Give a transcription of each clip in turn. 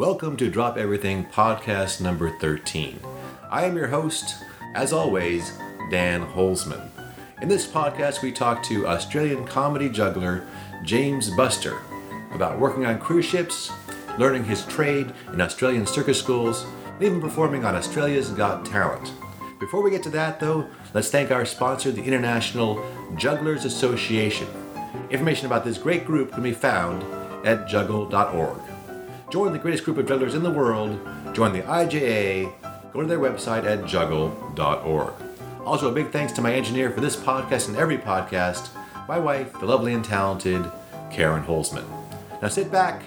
Welcome to Drop Everything podcast number 13. I am your host, as always, Dan Holzman. In this podcast, we talk to Australian comedy juggler James Buster about working on cruise ships, learning his trade in Australian circus schools, and even performing on Australia's Got Talent. Before we get to that, though, let's thank our sponsor, the International Jugglers Association. Information about this great group can be found at juggle.org. Join the greatest group of jugglers in the world, join the IJA, go to their website at juggle.org. Also, a big thanks to my engineer for this podcast and every podcast, my wife, the lovely and talented Karen Holzman. Now sit back,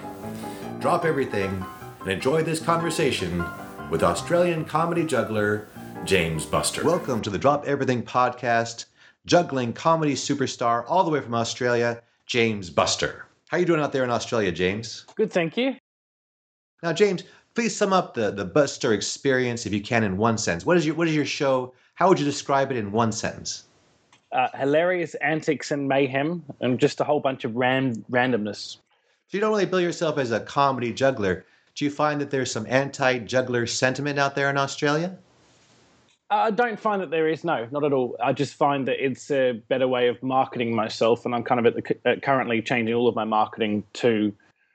drop everything, and enjoy this conversation with Australian comedy juggler James Buster. Welcome to the Drop Everything podcast, juggling comedy superstar all the way from Australia, James Buster. How are you doing out there in Australia, James? Good, thank you. Now, James, please sum up the, the Buster experience if you can in one sentence. What is your what is your show? How would you describe it in one sentence? Uh, hilarious antics and mayhem, and just a whole bunch of ran- randomness. So you don't really bill yourself as a comedy juggler. Do you find that there's some anti-juggler sentiment out there in Australia? I don't find that there is no, not at all. I just find that it's a better way of marketing myself, and I'm kind of at the, uh, currently changing all of my marketing to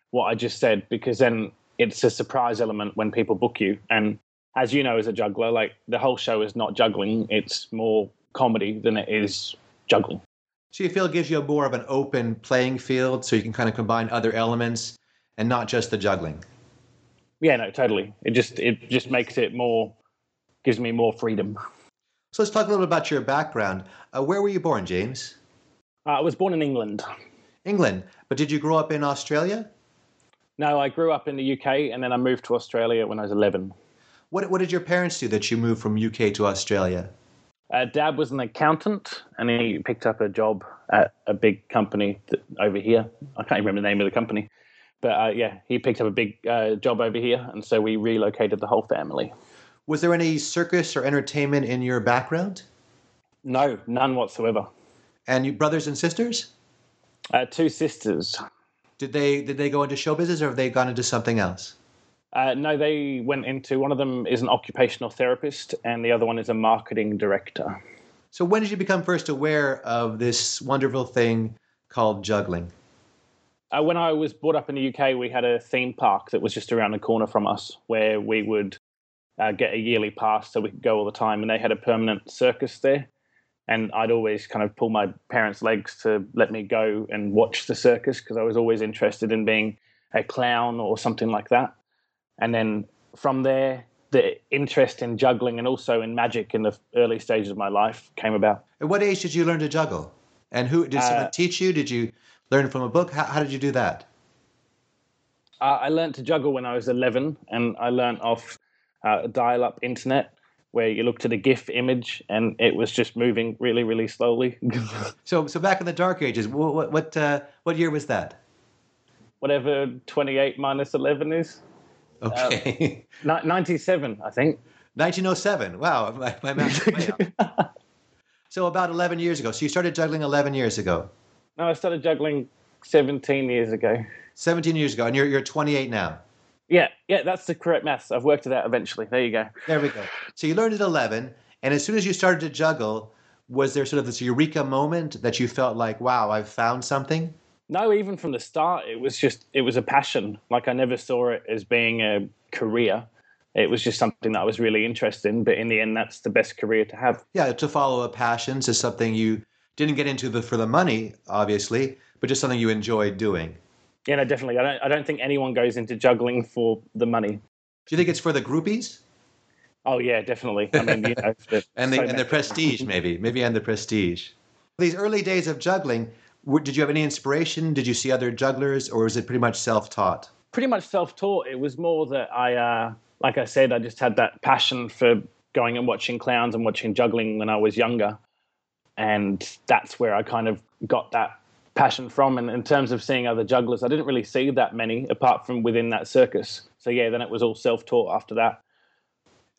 what I just said because then it's a surprise element when people book you. And as you know, as a juggler, like the whole show is not juggling; it's more comedy than it is juggling. So you feel it gives you a more of an open playing field, so you can kind of combine other elements and not just the juggling. Yeah, no, totally. It just it just makes it more gives me more freedom. So let's talk a little bit about your background. Uh, where were you born, James? Uh, I was born in England. England, but did you grow up in Australia? No, I grew up in the UK and then I moved to Australia when I was 11. What, what did your parents do that you moved from UK to Australia? Uh, Dad was an accountant and he picked up a job at a big company over here. I can't remember the name of the company. But uh, yeah, he picked up a big uh, job over here and so we relocated the whole family. Was there any circus or entertainment in your background? No, none whatsoever. And you brothers and sisters? Uh, two sisters. Did they did they go into show business or have they gone into something else? Uh, no, they went into one of them is an occupational therapist and the other one is a marketing director. So when did you become first aware of this wonderful thing called juggling? Uh, when I was brought up in the UK, we had a theme park that was just around the corner from us where we would uh, get a yearly pass so we could go all the time. And they had a permanent circus there. And I'd always kind of pull my parents' legs to let me go and watch the circus because I was always interested in being a clown or something like that. And then from there, the interest in juggling and also in magic in the early stages of my life came about. At what age did you learn to juggle? And who did someone Uh, teach you? Did you learn from a book? How, how did you do that? Uh, I learned to juggle when I was 11, and I learned off uh, dial up internet where you looked at the GIF image and it was just moving really, really slowly. So so back in the dark ages, what what what, uh, what year was that? Whatever 28 minus 11 is. Okay, Ni- 97, I think. 1907. Wow, my, my math is way off. So about 11 years ago. So you started juggling 11 years ago. No, I started juggling 17 years ago. 17 years ago, and you're you're 28 now. Yeah, yeah, that's the correct maths. I've worked it out eventually. There you go. There we go. So you learned at 11, and as soon as you started to juggle, was there sort of this eureka moment that you felt like, wow, I've found something? No, even from the start, it was just, it was a passion. Like I never saw it as being a career. It was just something that I was really interested in. But in the end, that's the best career to have. Yeah, to follow a passion is something you didn't get into the, for the money, obviously, but just something you enjoyed doing. Yeah, no, definitely. I don't, I don't think anyone goes into juggling for the money. Do you think it's for the groupies Oh, yeah, definitely. I mean, you know, and the so and the prestige, maybe, maybe and the prestige? These early days of juggling, did you have any inspiration? Did you see other jugglers, or was it pretty much self-taught? pretty much self-taught. It was more that I, uh, like I said, I just had that passion for going and watching clowns and watching juggling when I was younger, and that's where I kind of got that passion from. And in terms of seeing other jugglers, I didn't really see that many apart from within that circus. So yeah, then it was all self-taught after that.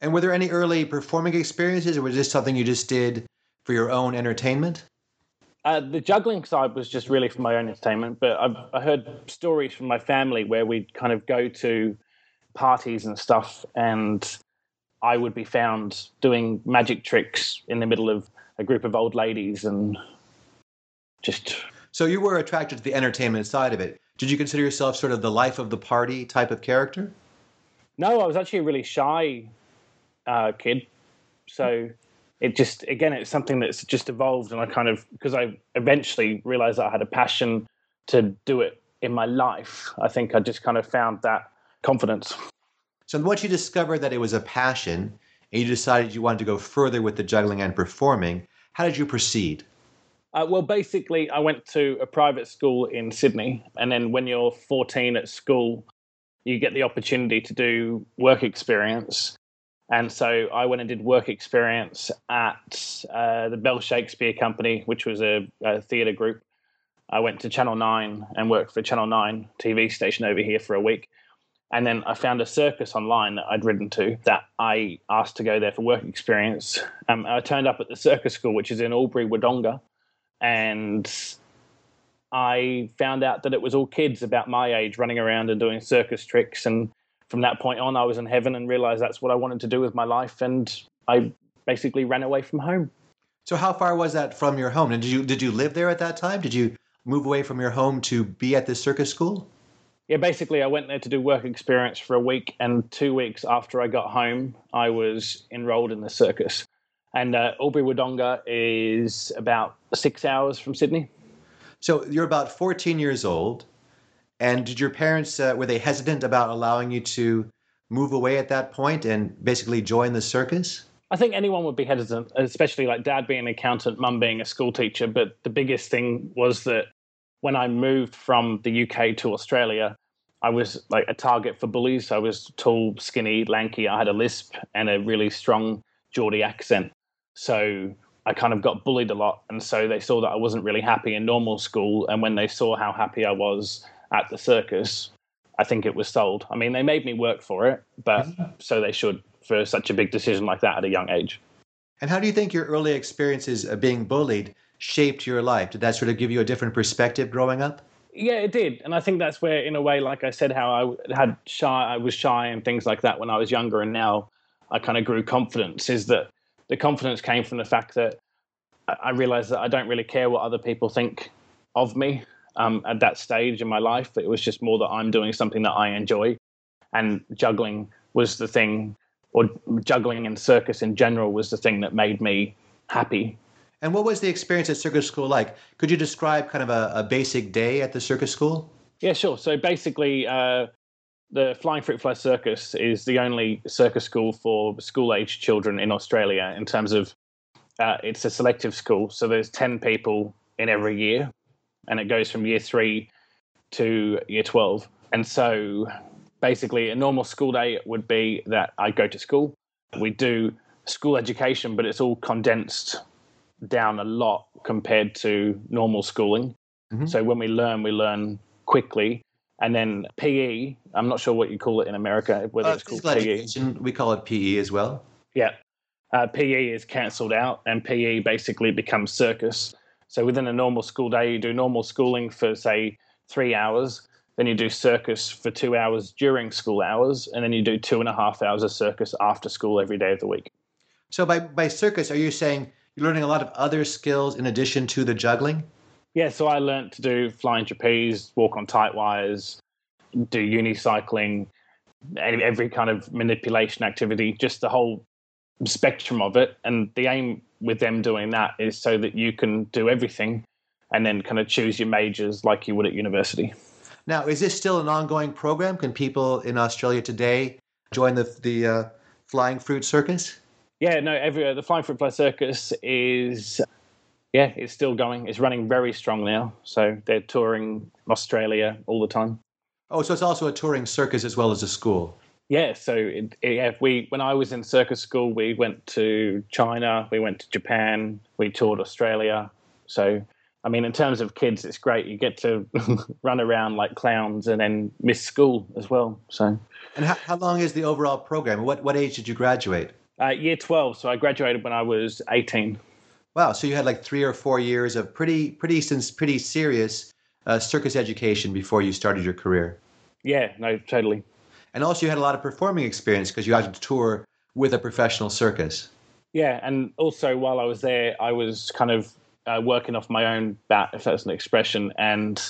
And were there any early performing experiences, or was this something you just did for your own entertainment? Uh, the juggling side was just really for my own entertainment, but I've I heard stories from my family where we'd kind of go to parties and stuff, and I would be found doing magic tricks in the middle of a group of old ladies and just. So you were attracted to the entertainment side of it. Did you consider yourself sort of the life of the party type of character? No, I was actually a really shy uh, kid. So it just, again, it's something that's just evolved. And I kind of, because I eventually realized that I had a passion to do it in my life, I think I just kind of found that confidence. So once you discovered that it was a passion and you decided you wanted to go further with the juggling and performing, how did you proceed? Uh, well, basically, I went to a private school in Sydney. And then when you're 14 at school, you get the opportunity to do work experience. And so I went and did work experience at uh, the Bell Shakespeare Company, which was a, a theatre group. I went to Channel 9 and worked for Channel 9 TV station over here for a week. And then I found a circus online that I'd ridden to that I asked to go there for work experience. Um, I turned up at the circus school, which is in Albury, Wodonga, and I found out that it was all kids about my age running around and doing circus tricks. And from that point on, I was in heaven and realized that's what I wanted to do with my life. And I basically ran away from home. So, how far was that from your home? And did you did you live there at that time? Did you move away from your home to be at this circus school? yeah, basically, I went there to do work experience for a week, and two weeks after I got home, I was enrolled in the circus. And uh, Albury Wodonga is about six hours from Sydney. So you're about 14 years old, and did your parents uh, were they hesitant about allowing you to move away at that point and basically join the circus? I think anyone would be hesitant, especially like dad being an accountant, mum being a school teacher. But the biggest thing was that when I moved from the UK to Australia, I was like a target for bullies. I was tall, skinny, lanky. I had a lisp and a really strong Geordie accent. So I kind of got bullied a lot. And so they saw that I wasn't really happy in normal school. And when they saw how happy I was at the circus, I think it was sold. I mean, they made me work for it, but so they should for such a big decision like that at a young age. And how do you think your early experiences of being bullied shaped your life? Did that sort of give you a different perspective growing up? Yeah, it did, and I think that's where, in a way, like I said, how I had shy, I was shy and things like that when I was younger, and now I kind of grew confidence. Is that the confidence came from the fact that I realized that I don't really care what other people think of me um, at that stage in my life. It was just more that I'm doing something that I enjoy, and juggling was the thing, or juggling and circus in general was the thing that made me happy and what was the experience at circus school like? Could you describe kind of a, a basic day at the circus school? Yeah, sure. So basically, uh, the Flying Fruit Fly Circus is the only circus school for school age children in Australia in terms of uh, it's a selective school. So there's 10 people in every year, and it goes from year three to year 12. And so basically, a normal school day would be that I go to school, we do school education, but it's all condensed down a lot compared to normal schooling. Mm-hmm. So when we learn, we learn quickly. And then PE, I'm not sure what you call it in America, whether uh, it's called PE. We call it PE as well. Yeah. Uh, PE is cancelled out, and PE basically becomes circus. So within a normal school day, you do normal schooling for, say, three hours. Then you do circus for two hours during school hours, and then you do two and a half hours of circus after school every day of the week. So by, by circus, are you saying you're learning a lot of other skills in addition to the juggling? Yeah, so I learned to do flying trapeze, walk on tight wires, do unicycling, every kind of manipulation activity, just the whole spectrum of it. And the aim with them doing that is so that you can do everything and then kind of choose your majors like you would at university. Now, is this still an ongoing program? Can people in Australia today join the, the uh, Flying Fruit Circus? Yeah, no, every uh, the Flying Fruit Fly Circus is yeah, it's still going. It's running very strong now. So they're touring Australia all the time. Oh, so it's also a touring circus as well as a school. Yeah, so it, it, we when I was in circus school, we went to China, we went to Japan, we toured Australia. So, I mean, in terms of kids, it's great. You get to run around like clowns and then miss school as well. So, and how, how long is the overall program? What what age did you graduate? Uh, year 12. So I graduated when I was 18. Wow. So you had like three or four years of pretty, pretty, since pretty serious uh, circus education before you started your career. Yeah, no, totally. And also, you had a lot of performing experience because you had to tour with a professional circus. Yeah, and also while I was there, I was kind of uh, working off my own bat, if that's an expression, and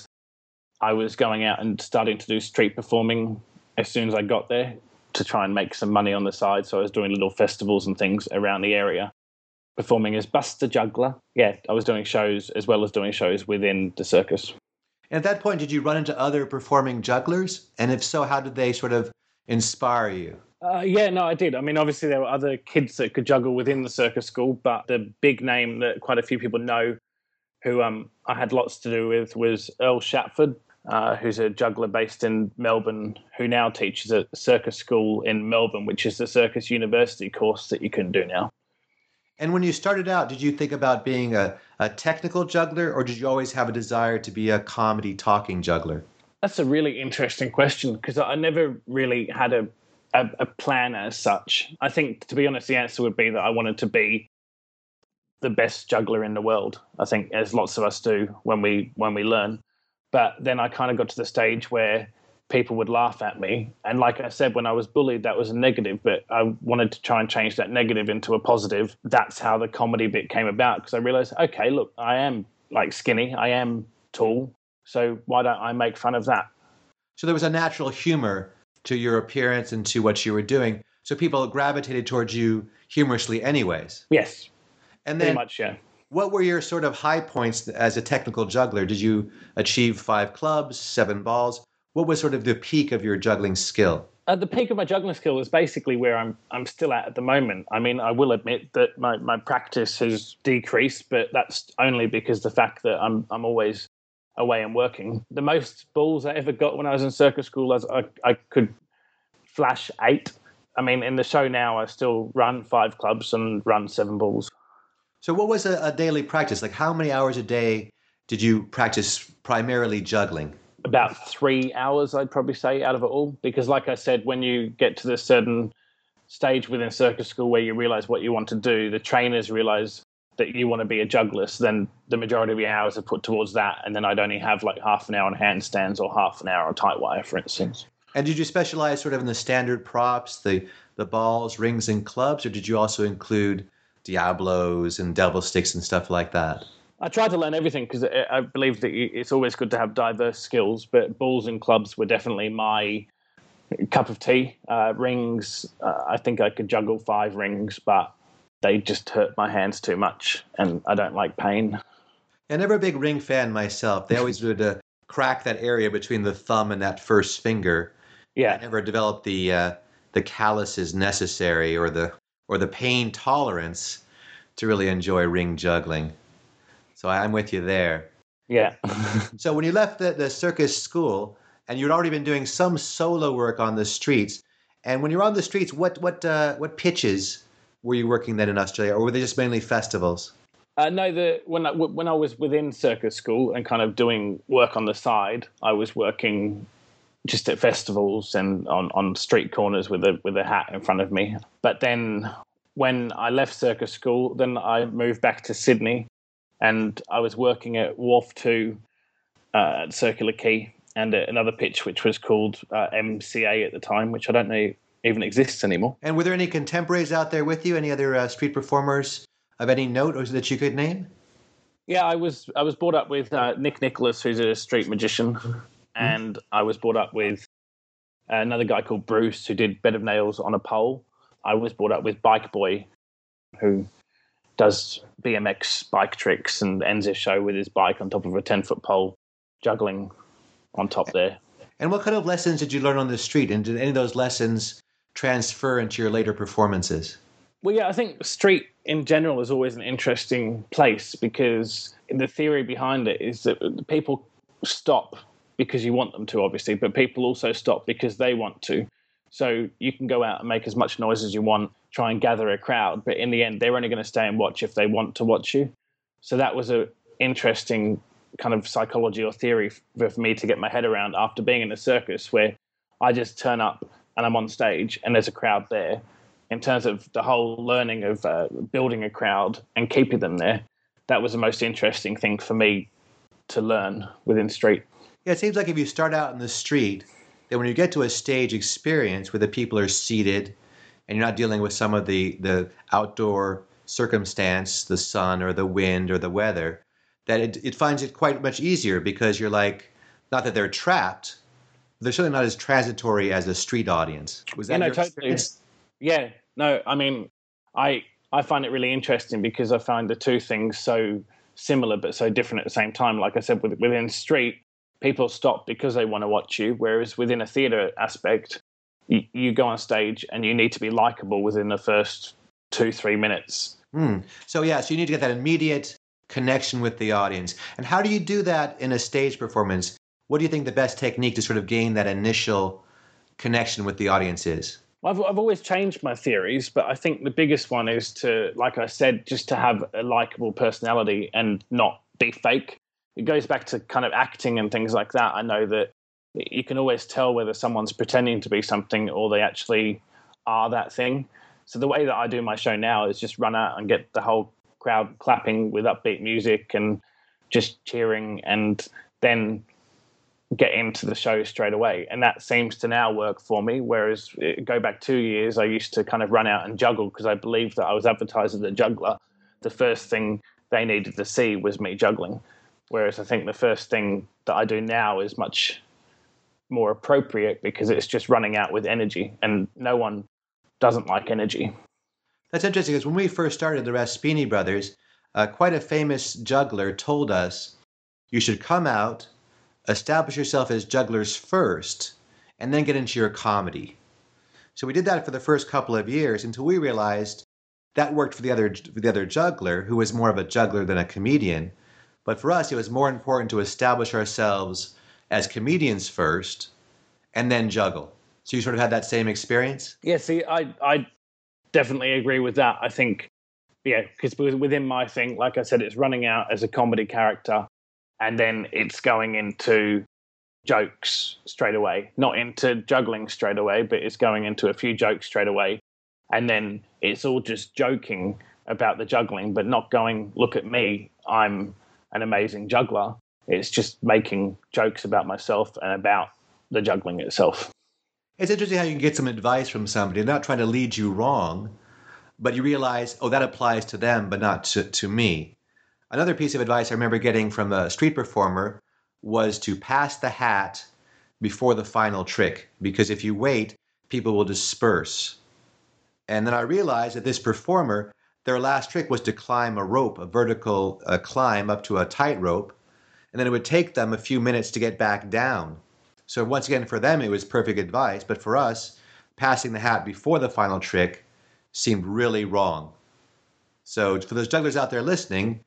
I was going out and starting to do street performing as soon as I got there to try and make some money on the side. So I was doing little festivals and things around the area, performing as Buster Juggler. Yeah, I was doing shows as well as doing shows within the circus. And at that point, did you run into other performing jugglers? And if so, how did they sort of inspire you? Uh, yeah, no, I did. I mean, obviously, there were other kids that could juggle within the circus school, but the big name that quite a few people know who um, I had lots to do with was Earl Shatford, uh, who's a juggler based in Melbourne, who now teaches at circus school in Melbourne, which is the Circus University course that you can do now. And when you started out, did you think about being a, a technical juggler, or did you always have a desire to be a comedy talking juggler? That's a really interesting question because I never really had a a, a, plan as such. I think, to be honest, the answer would be that I wanted to be the best juggler in the world. I think, as lots of us do when we when we learn. But then I kind of got to the stage where people would laugh at me, and like I said, when I was bullied, that was a negative. But I wanted to try and change that negative into a positive. That's how the comedy bit came about because I realized, okay, look, I am like skinny, I am tall, so why don't I make fun of that? So there was a natural humor to your appearance and to what you were doing. So people gravitated towards you humorously, anyways. Yes. And then, Pretty much, yeah. What were your sort of high points as a technical juggler? Did you achieve five clubs, seven balls? What was sort of the peak of your juggling skill? At the peak of my juggling skill is basically where I'm I'm still at at the moment. I mean, I will admit that my, my practice has decreased, but that's only because the fact that I'm I'm always away and working. The most balls I ever got when I was in circus school was I, I could flash eight. I mean, in the show now, I still run five clubs and run seven balls. So, what was a, a daily practice? Like, how many hours a day did you practice primarily juggling? About three hours, I'd probably say, out of it all. Because, like I said, when you get to this certain stage within circus school where you realize what you want to do, the trainers realize that you want to be a juggler, so then the majority of your hours are put towards that, and then I'd only have like half an hour on handstands or half an hour on tight wire, for instance. And did you specialize sort of in the standard props, the the balls, rings, and clubs, or did you also include Diablos and devil sticks and stuff like that? I tried to learn everything because I believe that it's always good to have diverse skills, but balls and clubs were definitely my cup of tea. Uh, rings, uh, I think I could juggle five rings, but they just hurt my hands too much, and I don't like pain. Yeah, never a big ring fan myself. They always would uh, crack that area between the thumb and that first finger. Yeah, I never developed the uh, the calluses necessary or the or the pain tolerance to really enjoy ring juggling. So I'm with you there. Yeah. so when you left the, the circus school and you'd already been doing some solo work on the streets, and when you're on the streets, what what uh, what pitches were you working then in Australia, or were they just mainly festivals? Uh, no, the when I, when I was within circus school and kind of doing work on the side, I was working just at festivals and on, on street corners with a with a hat in front of me. But then when I left circus school, then I moved back to Sydney, and I was working at Wharf Two uh, at Circular Quay and at another pitch which was called uh, MCA at the time, which I don't know even exists anymore. And were there any contemporaries out there with you? Any other uh, street performers of any note or that you could name? Yeah, I was I was brought up with uh, Nick Nicholas, who's a street magician, and I was brought up with another guy called Bruce, who did bed of nails on a pole. I was brought up with Bike Boy, who does BMX bike tricks and ends his show with his bike on top of a ten foot pole, juggling on top there. And what kind of lessons did you learn on the street? And did any of those lessons transfer into your later performances? Well, yeah, I think street in general is always an interesting place because the theory behind it is that people stop because you want them to, obviously, but people also stop because they want to. So you can go out and make as much noise as you want, try and gather a crowd, but in the end, they're only going to stay and watch if they want to watch you. So that was a interesting kind of psychology or theory for, for me to get my head around after being in a circus where I just turn up and I'm on stage and there's a crowd there. In terms of the whole learning of uh, building a crowd and keeping them there, that was the most interesting thing for me to learn within street. Yeah, it seems like if you start out in the street that when you get to a stage experience where the people are seated and you're not dealing with some of the, the outdoor circumstance, the sun or the wind or the weather, that it, it finds it quite much easier because you're like, not that they're trapped, they're certainly not as transitory as a street audience. Was that Yeah, no, your totally. Yeah, no, I mean, I I find it really interesting because I find the two things so similar but so different at the same time. Like I said, with, within street, people stop because they want to watch you, whereas within a theatre aspect, you, you go on stage and you need to be likable within the first two three minutes. Hmm. So yeah, so you need to get that immediate connection with the audience. And how do you do that in a stage performance? What do you think the best technique to sort of gain that initial connection with the audience is? I've, I've always changed my theories, but I think the biggest one is to, like I said, just to have a likable personality and not be fake. It goes back to kind of acting and things like that. I know that you can always tell whether someone's pretending to be something or they actually are that thing. So the way that I do my show now is just run out and get the whole crowd clapping with upbeat music and just cheering and then get into the show straight away. And that seems to now work for me. Whereas uh, go back two years, I used to kind of run out and juggle because I believed that I was advertised as a juggler. The first thing they needed to see was me juggling. Whereas I think the first thing that I do now is much more appropriate because it's just running out with energy and no one doesn't like energy. That's interesting because when we first started the Raspyni Brothers, uh, quite a famous juggler told us you should come out, establish yourself as jugglers first, and then get into your comedy. So we did that for the first couple of years until we realized that worked for the other the other juggler who was more of a juggler than a comedian. But for us, it was more important to establish ourselves as comedians first, and then juggle. So you sort of had that same experience. Yeah, see, I I definitely agree with that. I think, yeah, because within my thing, like I said, it's running out as a comedy character, and then it's going into jokes straight away, not into juggling straight away, but it's going into a few jokes straight away, and then it's all just joking about the juggling, but not going, look at me, I'm an amazing juggler. It's just making jokes about myself and about the juggling itself. It's interesting how you can get some advice from somebody, They're not trying to lead you wrong, but you realize, oh, that applies to them, but not to, to me. Another piece of advice I remember getting from a street performer was to pass the hat before the final trick, because if you wait, people will disperse. And then I realized that this performer, their last trick was to climb a rope, a vertical uh, climb up to a tightrope, and then it would take them a few minutes to get back down. So once again, for them, it was perfect advice, but for us, passing the hat before the final trick seemed really wrong. So for those jugglers out there listening,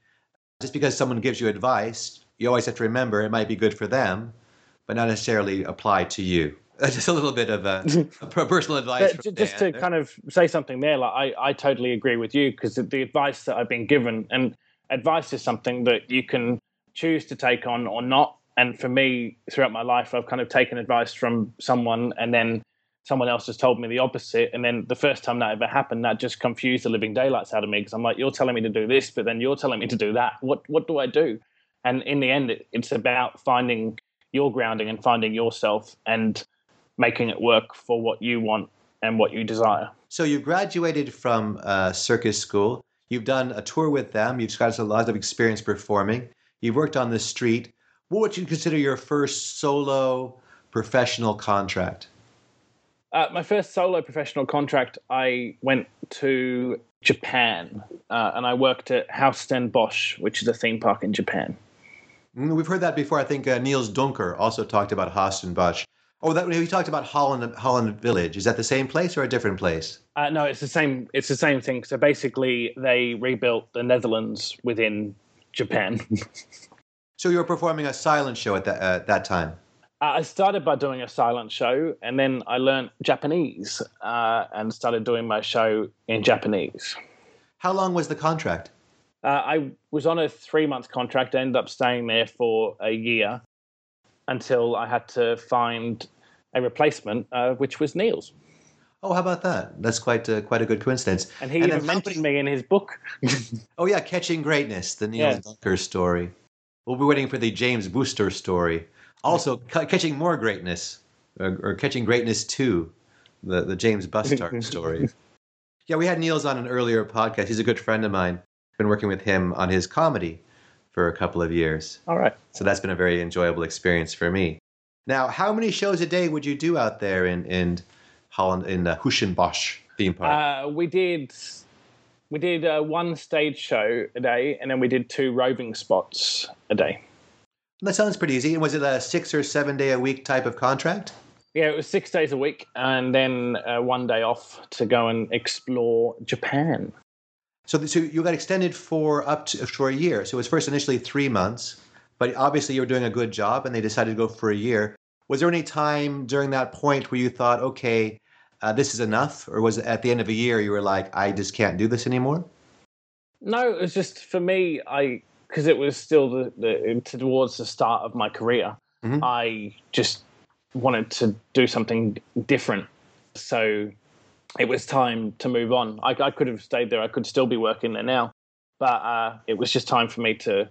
just because someone gives you advice, you always have to remember it might be good for them, but not necessarily apply to you. Just a little bit of uh, a, a personal advice. Just to kind of say something there, like I, I totally agree with you because the advice that I've been given, and advice is something that you can choose to take on or not. And for me, throughout my life, I've kind of taken advice from someone and then someone else has told me the opposite. And then the first time that ever happened, that just confused the living daylights out of me because I'm like, you're telling me to do this, but then you're telling me to do that. What, what do I do? And in the end, it, it's about finding your grounding and finding yourself and making it work for what you want and what you desire. So you graduated from uh, circus school. You've done a tour with them. You've got a lot of experience performing. You've worked on the street. What would you consider your first solo professional contract? Uh, my first solo professional contract, I went to Japan uh, and I worked at Huis Ten Bosch, which is a theme park in Japan. Mm, We've heard that before. I think uh, Niels Duinker also talked about and Bosch. Oh, that he talked about Holland Holland Village. Is that the same place or a different place? Uh, no, it's the same. It's the same thing. So basically, they rebuilt the Netherlands within Japan. So you were performing a silent show at that uh, that time. Uh, I started by doing a silent show, and then I learned Japanese uh, and started doing my show in Japanese. How long was the contract? Uh, I was on a three month contract. I ended up staying there for a year until I had to find a replacement, uh, which was Niels. Oh, how about that? That's quite uh, quite a good coincidence. And he And even mentioned many- me in his book. Oh yeah, Catching Greatness, the Niels Yes. Duinker story. We'll be waiting for the James Booster story. Also, ca- Catching More Greatness. or, or Catching Greatness 2, the, the James Bustard story. Yeah, we had Niels on an earlier podcast. He's a good friend of mine. Been working with him on his comedy for a couple of years. All right. So that's been a very enjoyable experience for me. Now, how many shows a day would you do out there in, in Holland, in the Huis Ten Bosch theme park? Uh, we did we did uh, one stage show a day, and then we did two roving spots a day. that sounds pretty easy. And was it a six or seven day a week type of contract? Yeah, it was six days a week, and then uh, one day off to go and explore Japan. So, so you got extended for up to for a year. So it was first initially three months, but obviously you were doing a good job, and they decided to go for a year. Was there any time during that point where you thought, okay, uh, this is enough, or was it at the end of a year you were like, I just can't do this anymore? No, it was just for me. I because it was still the, the towards the start of my career. Mhm. I just wanted to do something different. So it was time to move on. I, I could have stayed there. I could still be working there now, but uh, it was just time for me to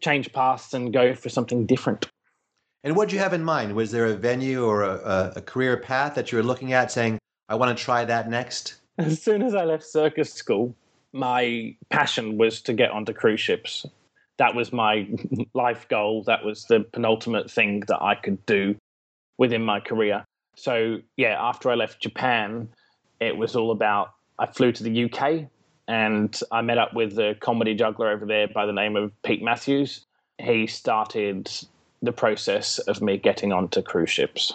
change paths and go for something different. And what did you have in mind? Was there a venue or a, a, a career path that you were looking at, saying, I want to try that next? As soon as I left circus school, my passion was to get onto cruise ships. That was my life goal. That was the penultimate thing that I could do within my career. So, yeah, after I left Japan, it was all about I flew to the UK and I met up with a comedy juggler over there by the name of Pete Matthews. He started the process of me getting onto cruise ships.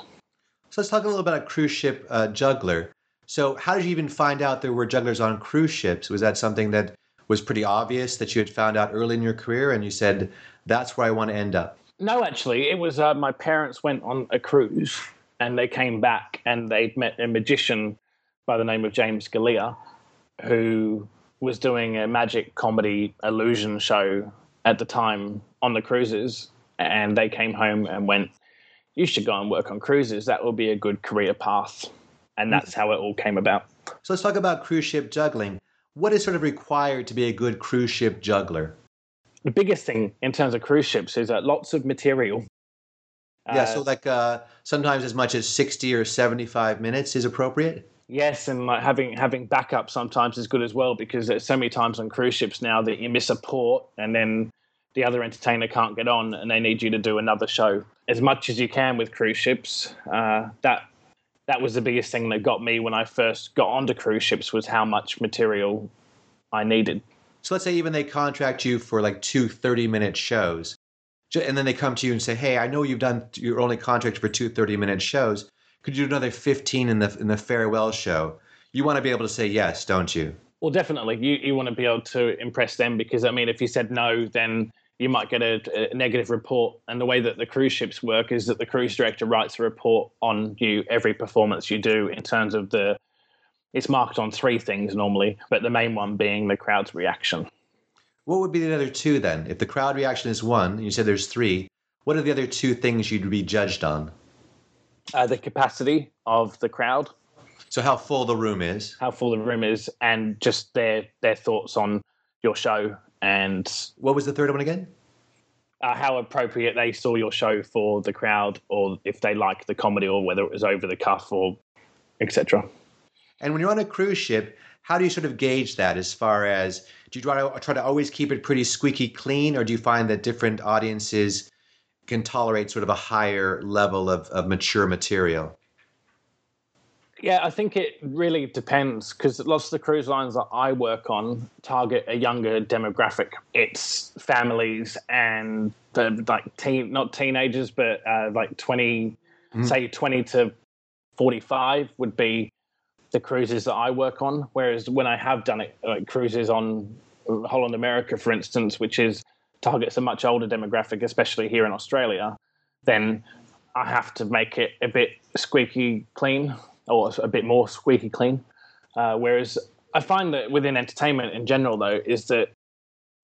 So let's talk a little about a cruise ship uh, juggler. So, how did you even find out there were jugglers on cruise ships? Was that something that was pretty obvious that you had found out early in your career and you said, that's where I want to end up? No, actually, it was uh, my parents went on a cruise and they came back and they'd met a magician by the name of James Galea who was doing a magic comedy illusion show at the time on the cruises. And they came home and went, You should go and work on cruises. That will be a good career path. And that's how it all came about. So, let's talk about cruise ship juggling. What is sort of required to be a good cruise ship juggler? The biggest thing in terms of cruise ships is that lots of material. Yeah, Uh, so like uh, sometimes as much as 60 or 75 minutes is appropriate. Yes, and like having having backup sometimes is good as well because there's so many times on cruise ships now that you miss a port and then the other entertainer can't get on and they need you to do another show. As much as you can with cruise ships, uh, that that was the biggest thing that got me when I first got onto cruise ships was how much material I needed. So let's say even they contract you for like two 30 minute shows. And then they come to you and say, hey, I know you've done, you're only contracted for two 30 minute shows. Could you do another 15 in the, in the farewell show? You want to be able to say yes, don't you? Well, definitely, you you want to be able to impress them because I mean, if you said no, then you might get a, a negative report. And the way that the cruise ships work is that the cruise director writes a report on you every performance you do in terms of the. It's marked on three things normally, but the main one being the crowd's reaction. What would be the other two then? If the crowd reaction is one, and you said there's three, what are the other two things you'd be judged on? Uh, the capacity of the crowd, So how full the room is. how full the room is, and just their their thoughts on your show and What was the third one again? uh, how appropriate they saw your show for the crowd, or if they liked the comedy, or whether it was over the cuff, or etc. And when you're on a cruise ship, how do you sort of gauge that as far as do you try to try to always keep it pretty squeaky clean, or do you find that different audiences can tolerate sort of a higher level of, of mature material? Yeah, I think it really depends because lots of the cruise lines that I work on target a younger demographic. It's families and the like teen, not teenagers, but uh, like 20, say 20 to 45 would be the cruises that I work on. Whereas when I have done it, like cruises on Holland America, for instance, which is targets a much older demographic, especially here in Australia, then I have to make it a bit squeaky clean or a bit more squeaky clean. Uh, whereas I find that within entertainment in general, though, is that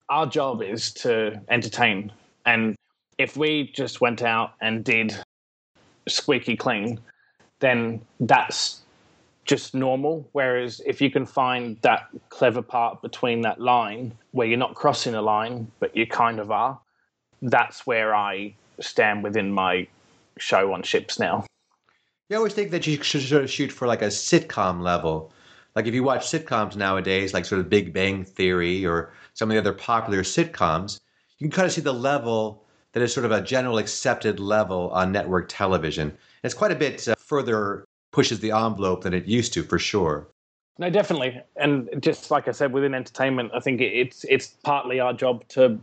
our job is to entertain. And if we just went out and did squeaky clean, then that's just normal. Whereas if you can find that clever part between that line where you're not crossing a line, but you kind of are, that's where I stand within my show on ships now. You always think that you should sort of shoot for like a sitcom level. Like if you watch sitcoms nowadays, like sort of Big Bang Theory or some of the other popular sitcoms, you can kind of see the level that is sort of a general accepted level on network television. It's quite a bit uh, further pushes the envelope than it used to, for sure. No, definitely, and just like I said, within entertainment, I think it's it's partly our job to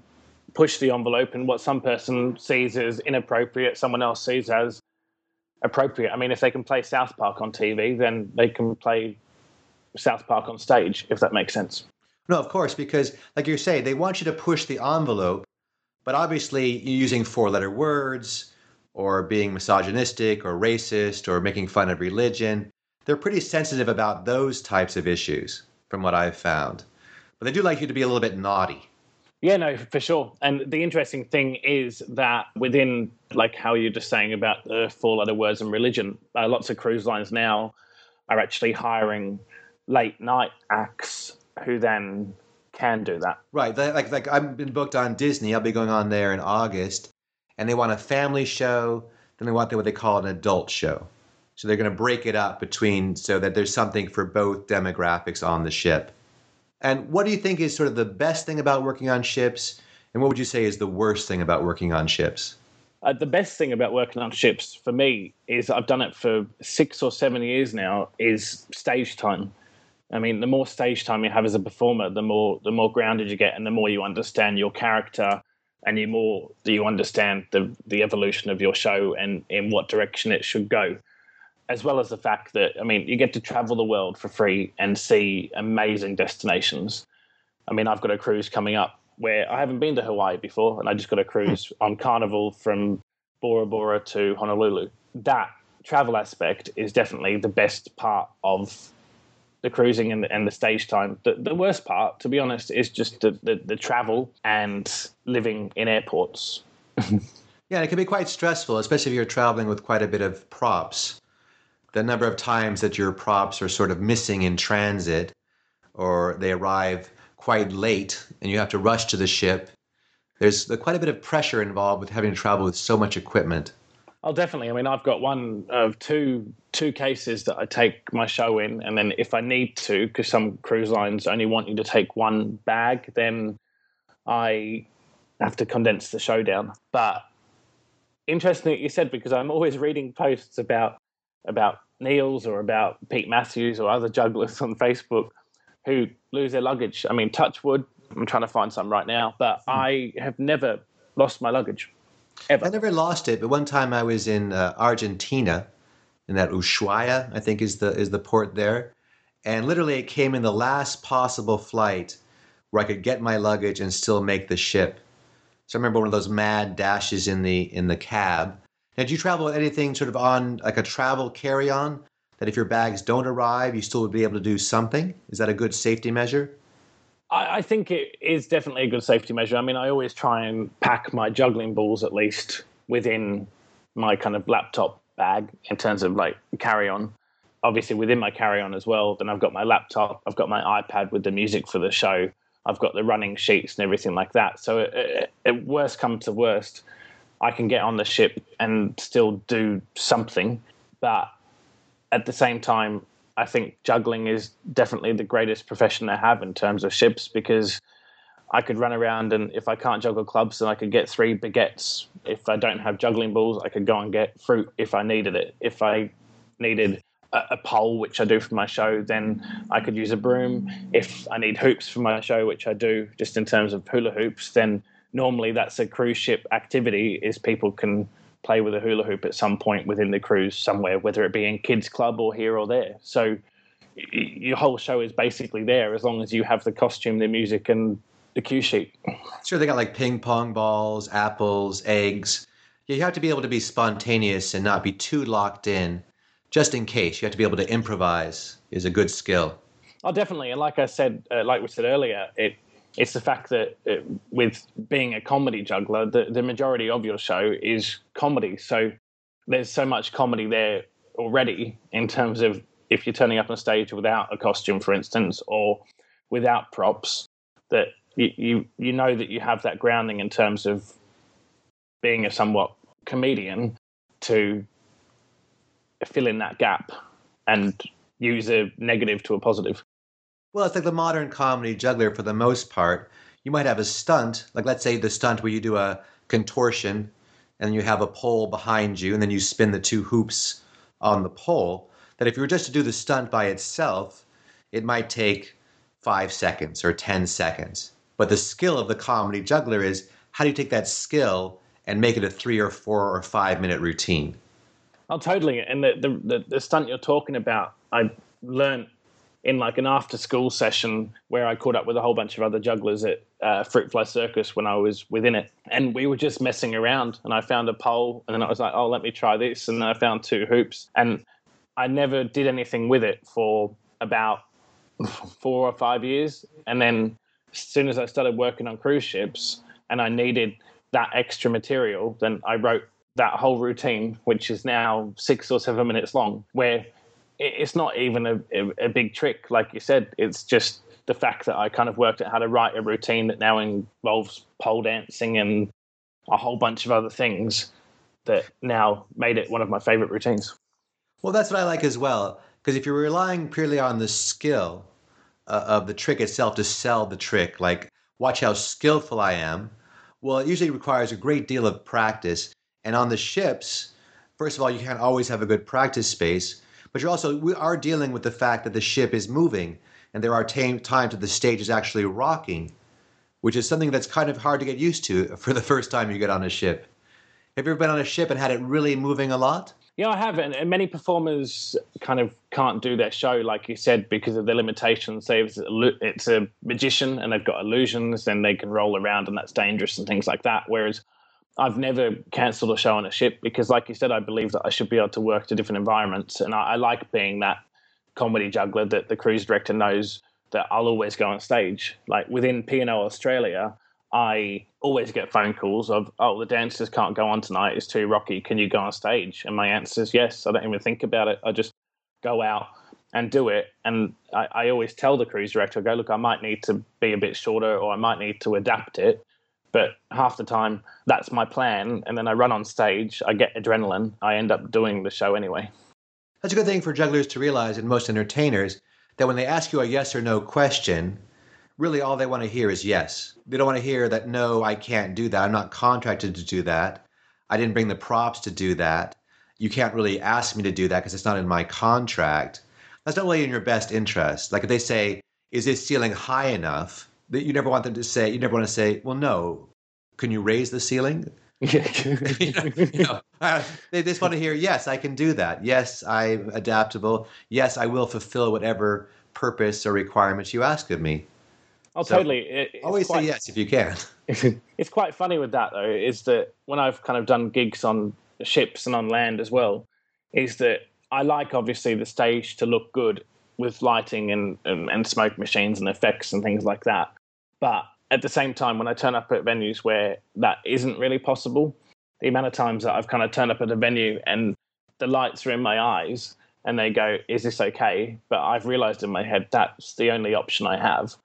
push the envelope, and what some person sees as inappropriate, someone else sees as appropriate. I mean, if they can play South Park on TV, then they can play South Park on stage, if that makes sense. No, of course, because like you say, they want you to push the envelope, but obviously you're using four-letter words or being misogynistic or racist or making fun of religion they're pretty sensitive about those types of issues, from what I've found. But they do like you to be a little bit naughty. Yeah, no, for sure. And the interesting thing is that within, like how you're just saying about the four letter words and religion, uh, lots of cruise lines now are actually hiring late night acts who then can do that. Right. Like, like I've been booked on Disney. I'll be going on there in August, and they want a family show. Then they want what they call an adult show. So they're going to break it up between so that there's something for both demographics on the ship. And what do you think is sort of the best thing about working on ships? And what would you say is the worst thing about working on ships? Uh, the best thing about working on ships for me is I've done it for six or seven years now. Is stage time. I mean, the more stage time you have as a performer, the more the more grounded you get, and the more you understand your character, and the more you understand the the evolution of your show and in what direction it should go as well as the fact that I mean, you get to travel the world for free and see amazing destinations. I mean, I've got a cruise coming up where I haven't been to Hawaii before, and I just got a cruise hmm. on Carnival from Bora Bora to Honolulu. That travel aspect is definitely the best part of the cruising and the, and the stage time. The, the worst part, to be honest, is just the, the, the travel and living in airports. yeah, it can be quite stressful, especially if you're traveling with quite a bit of props the number of times that your props are sort of missing in transit or they arrive quite late and you have to rush to the ship. There's quite a bit of pressure involved with having to travel with so much equipment. Oh, definitely. I mean, I've got one of two two cases that I take my show in, and then if I need to, because some cruise lines only want you to take one bag, then I have to condense the show down. But interesting that you said because I'm always reading posts about about Niels or about Pete Matthews or other jugglers on Facebook who lose their luggage. I mean, touch wood. I'm trying to find some right now, but hmm. I have never lost my luggage. Ever. I never lost it, but one time I was in uh, Argentina, in that Ushuaia, I think is the is the port there, and literally it came in the last possible flight where I could get my luggage and still make the ship. So I remember one of those mad dashes in the in the cab, now, do you travel with anything sort of on like a travel carry on that if your bags don't arrive, you still would be able to do something? Is that a good safety measure? I, I think it is definitely a good safety measure. I mean, I always try and pack my juggling balls at least within my kind of laptop bag in terms of like carry on. Obviously, within my carry on as well, then I've got my laptop, I've got my iPad with the music for the show, I've got the running sheets and everything like that. So, it, worst comes to worst, I can get on the ship and still do something. But at the same time, I think juggling is definitely the greatest profession I have in terms of ships because I could run around and if I can't juggle clubs, then I could get three baguettes. If I don't have juggling balls, I could go and get fruit if I needed it. If I needed a, a pole, which I do for my show, then I could use a broom. If I need hoops for my show, which I do just in terms of hula hoops, then normally that's a cruise ship activity is people can play with a hula hoop at some point within the cruise somewhere whether it be in kids club or here or there. So your whole show is basically there as long as you have the costume the music and the cue sheet. Sure they got like ping pong balls apples eggs. You have to be able to be spontaneous and not be too locked in just in case. You have to be able to improvise is a good skill. Oh definitely. And like i said uh, like we said earlier it it's the fact that uh, with being a comedy juggler, the, the majority of your show is comedy. So there's so much comedy there already in terms of if you're turning up on stage without a costume, for instance, or without props, that you, you, you know that you have that grounding in terms of being a somewhat comedian to fill in that gap and use a negative to a positive. Well, it's like the modern comedy juggler for the most part. You might have a stunt, like let's say the stunt where you do a contortion and you have a pole behind you and then you spin the two hoops on the pole. That if you were just to do the stunt by itself, it might take five seconds or 10 seconds. But the skill of the comedy juggler is how do you take that skill and make it a three or four or five minute routine? Oh, totally. And the, the, the, the stunt you're talking about, I learned in like an after school session where I caught up with a whole bunch of other jugglers at uh, Fruit Fly Circus when I was within it. And we were just messing around. And I found a pole and then I was like, oh, let me try this. And then I found two hoops. And I never did anything with it for about four or five years. And then as soon as I started working on cruise ships and I needed that extra material, then I wrote that whole routine, which is now six or seven minutes long, where it's not even a, a, big trick, like you said. It's just the fact that I kind of worked out how to write a routine that now involves pole dancing and a whole bunch of other things that now made it one of my favorite routines. Well, that's what I like as well. Because if you're relying purely on the skill uh, of the trick itself to sell the trick, like watch how skillful I am, well, it usually requires a great deal of practice. And on the ships, first of all, you can't always have a good practice space, but you're also, we are dealing with the fact that the ship is moving and there are t- times that the stage is actually rocking, which is something that's kind of hard to get used to for the first time you get on a ship. Have you ever been on a ship and had it really moving a lot? Yeah, I have, and, and many performers kind of can't do their show, like you said, because of the limitations. Say it's a, magician and they've got illusions, then they can roll around, and that's dangerous and things like that. Whereas I've never cancelled a show on a ship because, like you said, I believe that I should be able to work to different environments, and I, I like being that comedy juggler that the cruise director knows that I'll always go on stage. Like within P&O Australia, I always get phone calls of, "Oh, the dancers can't go on tonight; it's too rocky. Can you go on stage?" And my answer is yes. I don't even think about it. I just go out and do it. And I, I always tell the cruise director, I "Go look, I might need to be a bit shorter, or I might need to adapt it." But half the time, that's my plan. And then I run on stage, I get adrenaline, I end up doing the show anyway. That's a good thing for jugglers to realize and most entertainers that when they ask you a yes or no question, really all they want to hear is yes. They don't want to hear that, no, I can't do that. I'm not contracted to do that. I didn't bring the props to do that. You can't really ask me to do that because it's not in my contract. That's not really in your best interest. Like if they say, is this ceiling high enough? That you never want them to say, you never want to say, well, no, can you raise the ceiling? you know, uh, they just want to hear, yes, I can do that. Yes, I'm adaptable. Yes, I will fulfill whatever purpose or requirements you ask of me. Oh, so totally. It, always quite, say yes if you can. it's quite funny with that though. Is that when I've kind of done gigs on ships and on land as well, is that I like obviously the stage to look good with lighting and, and, and smoke machines and effects and things like that. But at the same time, when I turn up at venues where that isn't really possible, the amount of times that I've kind of turned up at a venue and the lights are in my eyes and they go, Is this okay? But I've realized in my head that's the only option I have.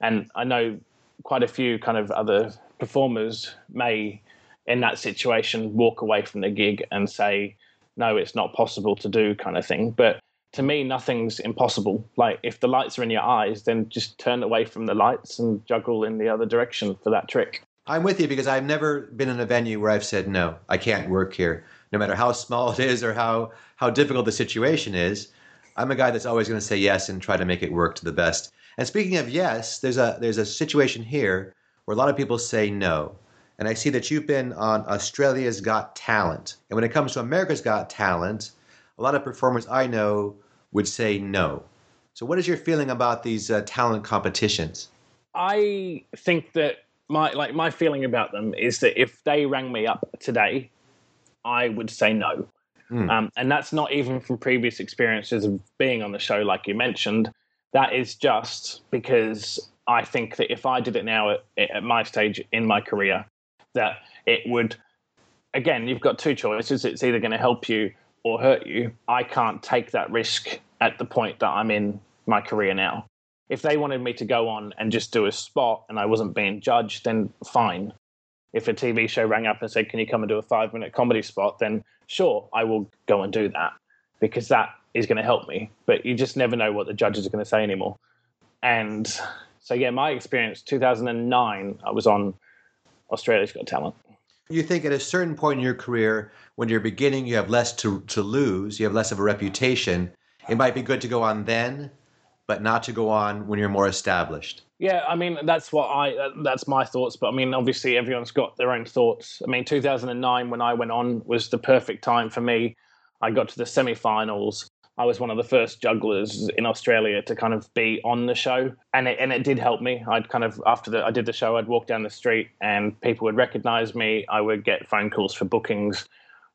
And I know quite a few kind of other performers may, in that situation, walk away from the gig and say, No, it's not possible to do, kind of thing. But to me, nothing's impossible. Like if the lights are in your eyes, then just turn away from the lights and juggle in the other direction for that trick. I'm with you because I've never been in a venue where I've said no, I can't work here, no matter how small it is or how how difficult the situation is. I'm a guy that's always going to say yes and try to make it work to the best. And speaking of yes, there's a there's a situation here where a lot of people say no. And I see that you've been on Australia's Got Talent. And when it comes to America's Got Talent, a lot of performers I know would say no. So, what is your feeling about these uh, talent competitions? I think that my like my feeling about them is that if they rang me up today, I would say no. Mm. Um, and that's not even from previous experiences of being on the show, like you mentioned. That is just because I think that if I did it now at, at my stage in my career, that it would. Again, you've got two choices. It's either going to help you or hurt you, I can't take that risk at the point that I'm in my career now. If they wanted me to go on and just do a spot and I wasn't being judged, then fine. If a TV show rang up and said, Can you come and do a five minute comedy spot? Then sure, I will go and do that. because that is going to help me. But you just never know what the judges are going to say anymore. And so, yeah, my experience 2009, I was on Australia's Got Talent. You think at a certain point in your career, when you're beginning, you have less to, to lose, you have less of a reputation. It might be good to go on then, but not to go on when you're more established. Yeah, I mean that's what I that's my thoughts. But I mean, obviously everyone's got their own thoughts. I mean, 2009 when I went on was the perfect time for me. I got to the semi-finals. I was one of the first jugglers in Australia to kind of be on the show, and it and it did help me. I'd kind of after the I did the show, I'd walk down the street and people would recognize me. I would get phone calls for bookings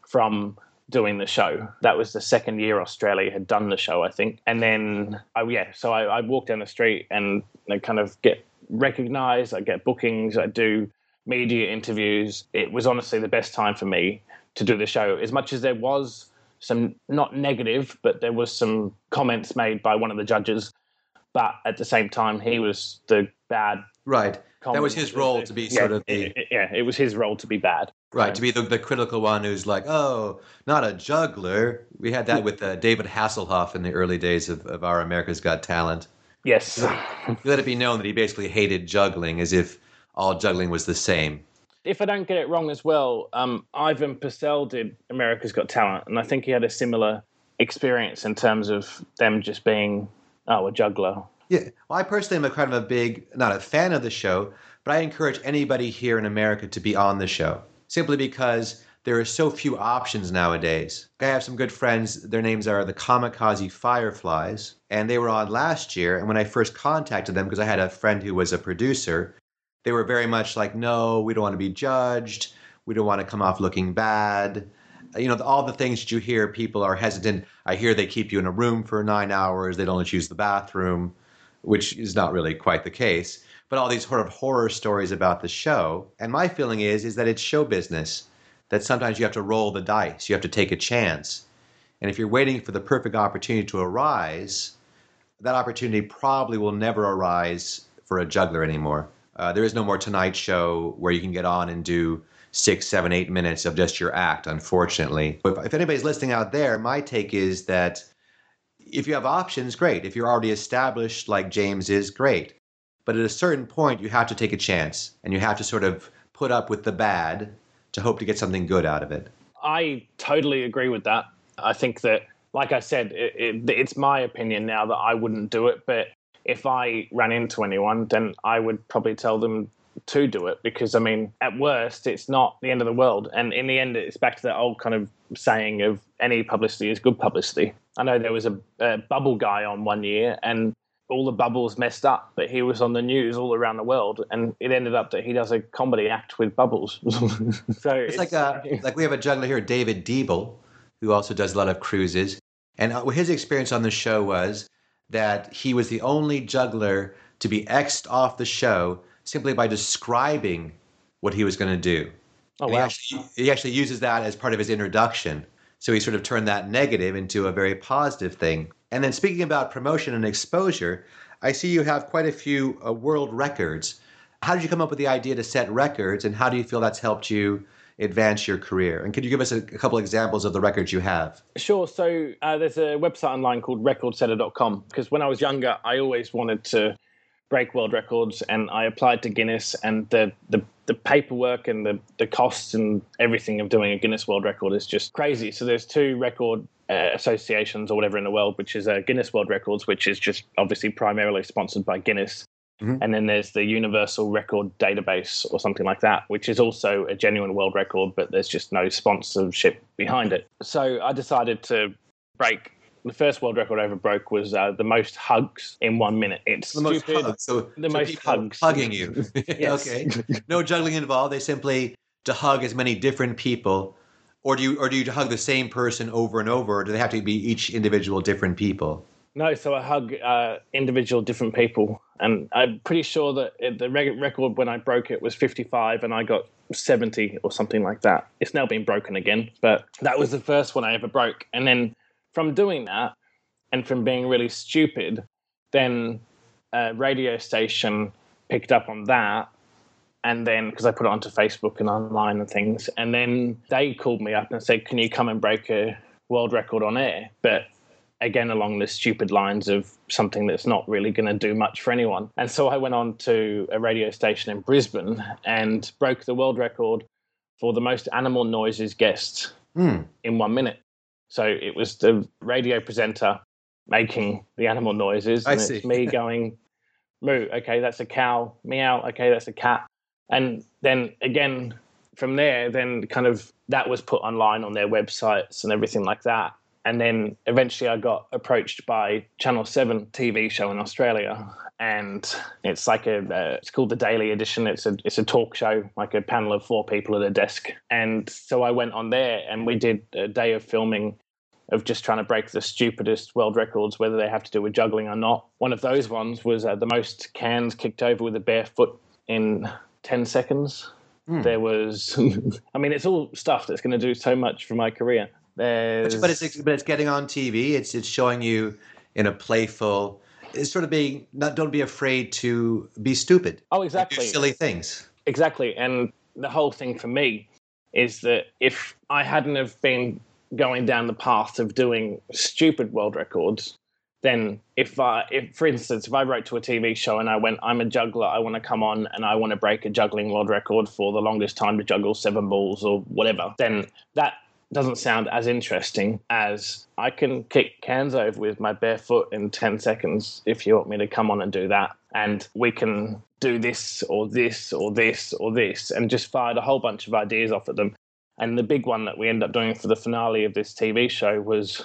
from doing the show. That was the second year Australia had done the show, I think. And then, oh yeah, so I, I walk down the street and I kind of get recognized. I get bookings. I do media interviews. It was honestly the best time for me to do the show. As much as there was some not negative, but there was some comments made by one of the judges. But at the same time, he was the bad. Right. That was his role to be yeah, sort of the. It, yeah, it was his role to be bad. Right, to be the, the critical one who's like, oh, not a juggler. We had that with uh, David Hasselhoff in the early days of, of our America's Got Talent. Yes. Let it be known that he basically hated juggling as if all juggling was the same. If I don't get it wrong as well, um, Ivan Pecel did America's Got Talent, and I think he had a similar experience in terms of them just being, oh, a juggler. Yeah, well, I personally am a kind of a big, not a fan of the show, but I encourage anybody here in America to be on the show simply because there are so few options nowadays. I have some good friends, their names are the Kamikaze Fireflies, and they were on last year. And when I first contacted them, because I had a friend who was a producer, they were very much like, no, we don't want to be judged. We don't want to come off looking bad. Uh, you know, all the things that you hear, people are hesitant. I hear they keep you in a room for nine hours, they don't you use the bathroom, which is not really quite the case but all these sort of horror stories about the show. And my feeling is is that it's show business. That sometimes you have to roll the dice. You have to take a chance. And if you're waiting for the perfect opportunity to arise, that opportunity probably will never arise for a juggler anymore. Uh, there is no more Tonight Show where you can get on and do six, seven, eight minutes of just your act, unfortunately. If, if anybody's listening out there, my take is that if you have options, great. If you're already established, like James is, great. But at a certain point, you have to take a chance and you have to sort of put up with the bad to hope to get something good out of it. I totally agree with that. I think that, like I said, it, it, it's my opinion now that I wouldn't do it. But if I ran into anyone, then I would probably tell them to do it because, I mean, at worst, it's not the end of the world. And in the end, it's back to that old kind of saying of any publicity is good publicity. I know there was a, a bubble guy on one year, and all the bubbles messed up, but he was on the news all around the world, and it ended up that he does a comedy act with bubbles. so it's, it's like a, uh, like we have a juggler here, David Diebel, who also does a lot of cruises, and uh, his experience on the show was that he was the only juggler to be xed off the show simply by describing what he was going to do. Oh, wow. He actually, he actually uses that as part of his introduction. So he sort of turned that negative into a very positive thing. And then speaking about promotion and exposure, I see you have quite a few uh, world records. How did you come up with the idea to set records, and how do you feel that's helped you advance your career? And could you give us a, a couple examples of the records you have? Sure. So uh, there's a website online called recordsetter.com because when I was younger, I always wanted to break world records and I applied to Guinness and the, the, the paperwork and the, the costs and everything of doing a Guinness World Record is just crazy. So there's two record uh, associations or whatever in the world, which is uh, Guinness World Records, which is just obviously primarily sponsored by Guinness. Mm-hmm. And then there's the Universal Record Database or something like that, which is also a genuine world record, but there's just no sponsorship behind it. So I decided to break the first world record I ever broke was uh, the most hugs in one minute. It's the most hugs. So the so most hugs hugging you. okay. No juggling involved. They simply to hug as many different people, or do you or do you hug the same person over and over? Or do they have to be each individual different people? No, so I hug uh, individual different people, and I'm pretty sure that the record when I broke it was 55, and I got 70 or something like that. It's now been broken again, but that was the first one I ever broke, and then from doing that and from being really stupid, then a radio station picked up on that. And then, because I put it onto Facebook and online and things, and then they called me up and said, Can you come and break a world record on air, but again along the stupid lines of something that's not really going to do much for anyone. And so I went on to a radio station in Brisbane and broke the world record for the most animal noises guessed Mm. in one minute. So it was the radio presenter making the animal noises, I and see. it's me going, "Moo, okay, that's a cow. Meow, okay, that's a cat." And then again from there, then kind of that was put online on their websites and everything like that. And then eventually, I got approached by Channel Seven TV show in Australia, and it's like a uh, it's called the Daily Edition. It's a it's a talk show, like a panel of four people at a desk. And so I went on there, and we did a day of filming of just trying to break the stupidest world records, whether they have to do with juggling or not. One of those ones was uh, the most cans kicked over with a bare foot in ten seconds. Hmm. There was, I mean, it's all stuff that's going to do so much for my career. There's, But, it's but it's getting on TV. It's it's showing you in a playful. It's sort of being not. Don't be afraid to be stupid. oh, Do exactly. silly things. Exactly. And the whole thing for me is that if I hadn't have been going down the path of doing stupid world records, then if I, if for instance, if I wrote to a TV show and I went, I'm a juggler, I want to come on and I want to break a juggling world record for the longest time to juggle seven balls or whatever, then that doesn't sound as interesting as I can kick cans over with my bare foot in 10 seconds if you want me to come on and do that. And we can do this or this or this or this and just fired a whole bunch of ideas off at them. And the big one that we ended up doing for the finale of this TV show was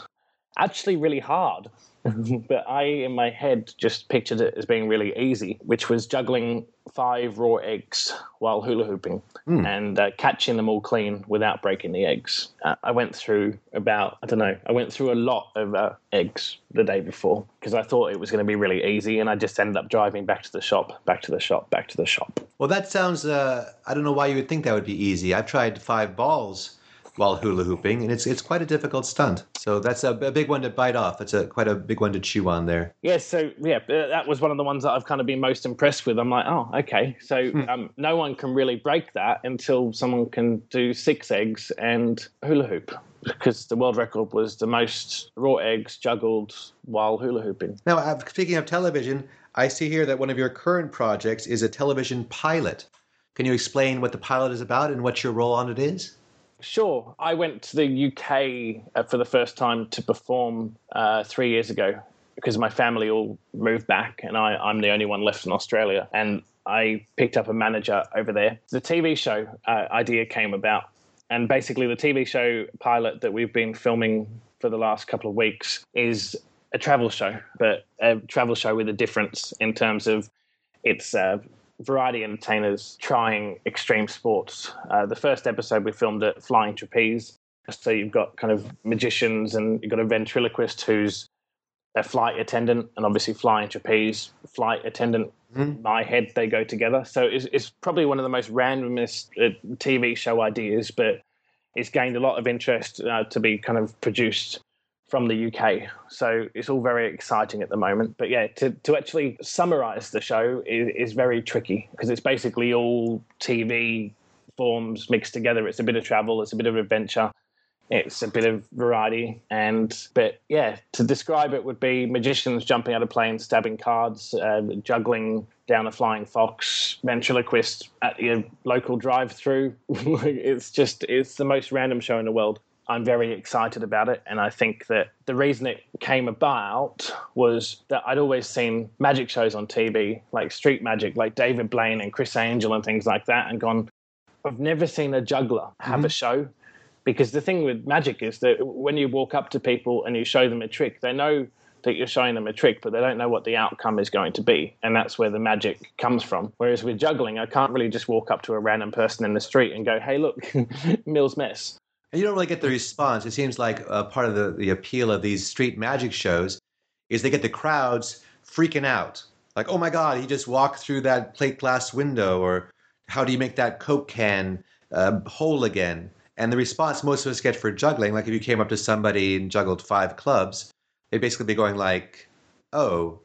actually really hard. but I, in my head, just pictured it as being really easy, which was juggling five raw eggs while hula hooping Hmm. and uh, catching them all clean without breaking the eggs. Uh, I went through about, I don't know, I went through a lot of uh, eggs the day before because I thought it was going to be really easy. And I just ended up driving back to the shop, back to the shop, back to the shop. Well, that sounds. Uh, I don't know why you would think that would be easy. I've tried five balls while hula hooping, and it's it's quite a difficult stunt. So that's a, a big one to bite off. It's a quite a big one to chew on there. Yeah, so yeah, uh, that was one of the ones that I've kind of been most impressed with. I'm like, oh, okay. So Hmm. um, no one can really break that until someone can do six eggs and hula hoop, because the world record was the most raw eggs juggled while hula hooping. Now, uh, speaking of television, I see here that one of your current projects is a television pilot. Can you explain what the pilot is about and what your role on it is? Sure. I went to the UK uh, for the first time to perform uh, three years ago because my family all moved back and I, I'm the only one left in Australia. And I picked up a manager over there. The TV show uh, idea came about. And basically, the TV show pilot that we've been filming for the last couple of weeks is a travel show, but a travel show with a difference in terms of it's uh, variety entertainers trying extreme sports. Uh, the first episode we filmed at Flying Trapeze. So you've got kind of magicians and you've got a ventriloquist who's a flight attendant and obviously flying trapeze, flight attendant, Mhm. my head, they go together. So it's, it's probably one of the most randomest uh, TV show ideas, but it's gained a lot of interest uh, to be kind of produced from the UK. So it's all very exciting at the moment. But yeah, to, to actually summarize the show is, is very tricky because it's basically all TV forms mixed together. It's a bit of travel, it's a bit of adventure, it's a bit of variety. And, but yeah, to describe it would be magicians jumping out of planes, stabbing cards, uh, juggling down a flying fox, ventriloquist at your local drive through. it's just, it's the most random show in the world. I'm very excited about it. And I think that the reason it came about was that I'd always seen magic shows on TV, like Street Magic, like David Blaine and Criss Angel and things like that, and gone, I've never seen a juggler have a mm-hmm. show. Because the thing with magic is that when you walk up to people and you show them a trick, they know that you're showing them a trick, but they don't know what the outcome is going to be. And that's where the magic comes from. Whereas with juggling, I can't really just walk up to a random person in the street and go, hey, look, Mills mess. And you don't really get the response. It seems like uh, part of the, the appeal of these street magic shows is they get the crowds freaking out. Like, oh my God, he just walked through that plate glass window, or how do you make that Coke can uh, whole again? And the response most of us get for juggling, like if you came up to somebody and juggled five clubs, they'd basically be going like, oh,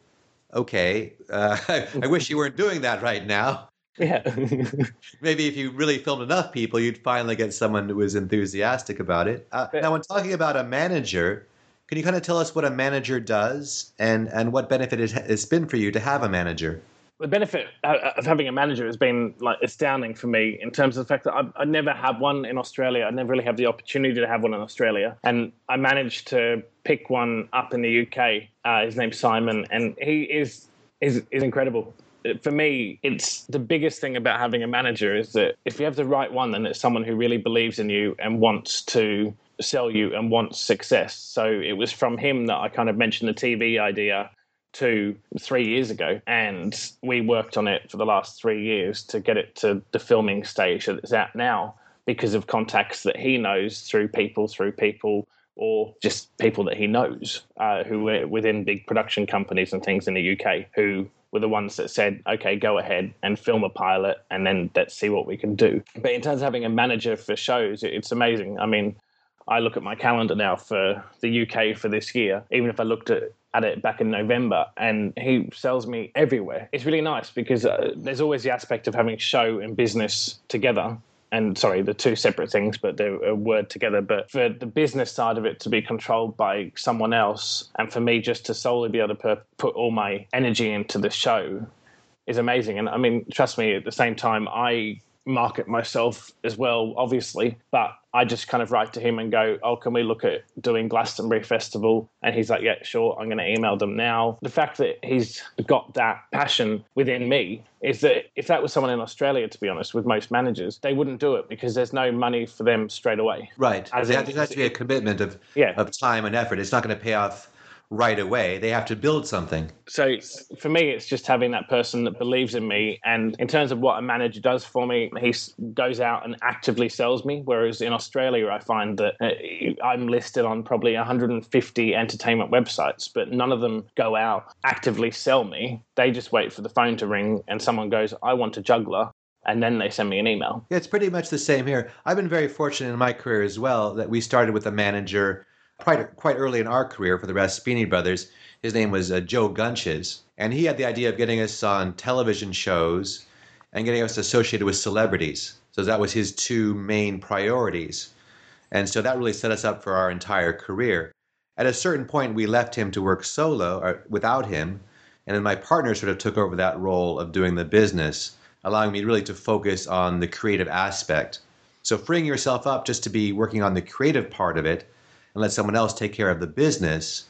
okay, uh, I wish you weren't doing that right now. Yeah. Maybe if you really filmed enough people, you'd finally get someone who was enthusiastic about it. Uh, now, when talking about a manager, can you kind of tell us what a manager does and, and what benefit it has been for you to have a manager? the benefit of having a manager has been like astounding for me in terms of the fact that I, I never had one in Australia. I never really have the opportunity to have one in Australia, and I managed to pick one up in the UK. Uh, his name's Simon, and he is is is incredible. For me, it's the biggest thing about having a manager is that if you have the right one, then it's someone who really believes in you and wants to sell you and wants success. So it was from him that I kind of mentioned the TV idea two, three years ago, and we worked on it for the last three years to get it to the filming stage that it's at now because of contacts that he knows through people, through people, or just people that he knows uh, who were within big production companies and things in the UK who were the ones that said, okay, go ahead and film a pilot and then let's see what we can do. But in terms of having a manager for shows, it's amazing. I mean, I look at my calendar now for the UK for this year, even if I looked at at it back in November, and he sells me everywhere. It's really nice because uh, there's always the aspect of having show and business together. And sorry, the two separate things, but they're a word together. But for the business side of it to be controlled by someone else, and for me just to solely be able to put all my energy into the show is amazing. And I mean, trust me, at the same time, I market myself as well, obviously. But I just kind of write to him and go, "Oh, can we look at doing Glastonbury Festival?" And he's like, "Yeah, sure. I'm going to email them now." The fact that he's got that passion within me is that if that was someone in Australia, to be honest, with most managers, they wouldn't do it because there's no money for them straight away. Right. As there has to be a commitment of yeah. of time and effort. It's not going to pay off right away. They have to build something. So for me, it's just having that person that believes in me. And in terms of what a manager does for me, he goes out and actively sells me. Whereas in Australia, I find that uh, I'm listed on probably 150 entertainment websites, but none of them go out actively sell me. They just wait for the phone to ring and someone goes, I want a juggler and then they send me an email. Yeah, it's pretty much the same here. I've been very fortunate in my career as well that we started with a manager quite quite early in our career for the Raspyni brothers. His name was uh, Joe Gunches, and he had the idea of getting us on television shows and getting us associated with celebrities. So that was his two main priorities, and so that really set us up for our entire career. At a certain point, we left him to work solo or without him, and then my partner sort of took over that role of doing the business, allowing me really to focus on the creative aspect. So freeing yourself up just to be working on the creative part of it and let someone else take care of the business,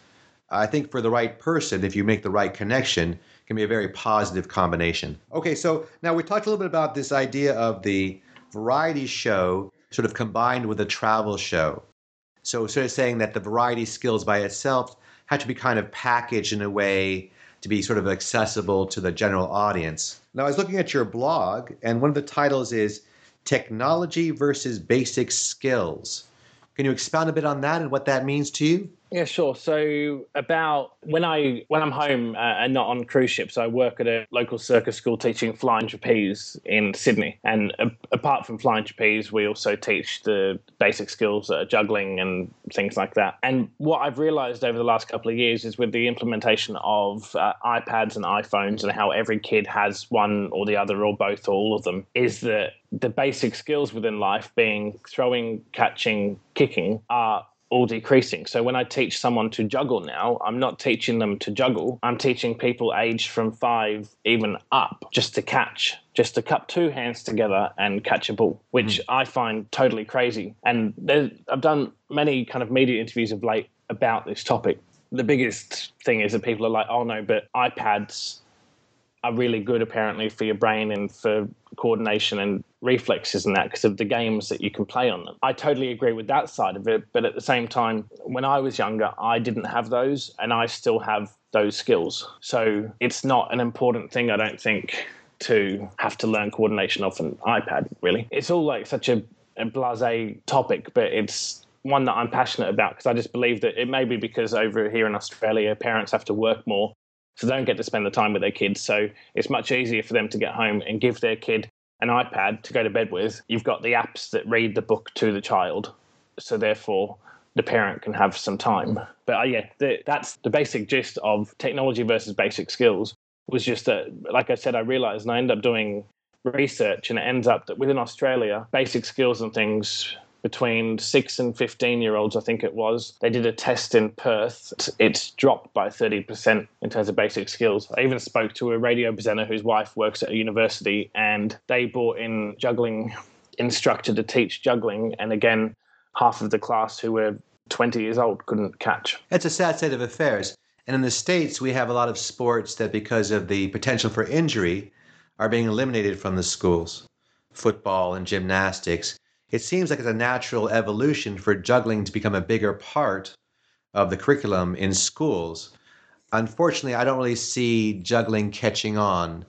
I think for the right person, if you make the right connection, can be a very positive combination. Okay, so now we talked a little bit about this idea of the variety show sort of combined with a travel show. So sort of saying that the variety skills by itself had to be kind of packaged in a way to be sort of accessible to the general audience. Now I was looking at your blog and one of the titles is Technology versus Basic Skills. Can you expound a bit on that and what that means to you? Yeah, sure. So about when I when I'm home uh, and not on cruise ships, I work at a local circus school teaching flying trapeze in Sydney. And apart from flying trapeze, we also teach the basic skills, uh, juggling and things like that. And what I've realized over the last couple of years is with the implementation of uh, iPads and iPhones and how every kid has one or the other or both or all of them, is that the basic skills within life, being throwing, catching, kicking, are all decreasing. So when I teach someone to juggle now, I'm not teaching them to juggle. I'm teaching people aged from five even up just to catch, just to cup two hands together and catch a ball, which mm. I find totally crazy. And I've done many kind of media interviews of late about this topic. The biggest thing is that people are like, oh no, but iPads are really good apparently for your brain and for coordination and reflexes and that because of the games that you can play on them. I totally agree with that side of it, but at the same time, when I was younger, I didn't have those and I still have those skills. So it's not an important thing, I don't think, to have to learn coordination off an iPad, really. It's all like such a, a blase topic, but it's one that I'm passionate about because I just believe that it may be because over here in Australia, parents have to work more so they don't get to spend the time with their kids. So it's much easier for them to get home and give their kid an iPad to go to bed with. You've got the apps that read the book to the child. So therefore, the parent can have some time. But uh, yeah, the, that's the basic gist of technology versus basic skills. Was just that, like I said, I realized and I ended up doing research, and it ends up that within Australia, basic skills and things between six and 15 year olds, I think it was. They did a test in Perth. It's dropped by 30% in terms of basic skills. I even spoke to a radio presenter whose wife works at a university, and they brought in juggling instructor to teach juggling. And again, half of the class who were 20 years old couldn't catch. It's a sad state of affairs. And in the States, we have a lot of sports that, because of the potential for injury, are being eliminated from the schools football and gymnastics it seems like it's a natural evolution for juggling to become a bigger part of the curriculum in schools. Unfortunately, I don't really see juggling catching on,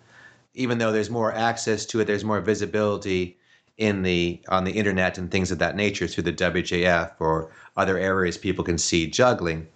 even though there's more access to it, there's more visibility in the on the internet and things of that nature through the WJF or other areas people can see juggling.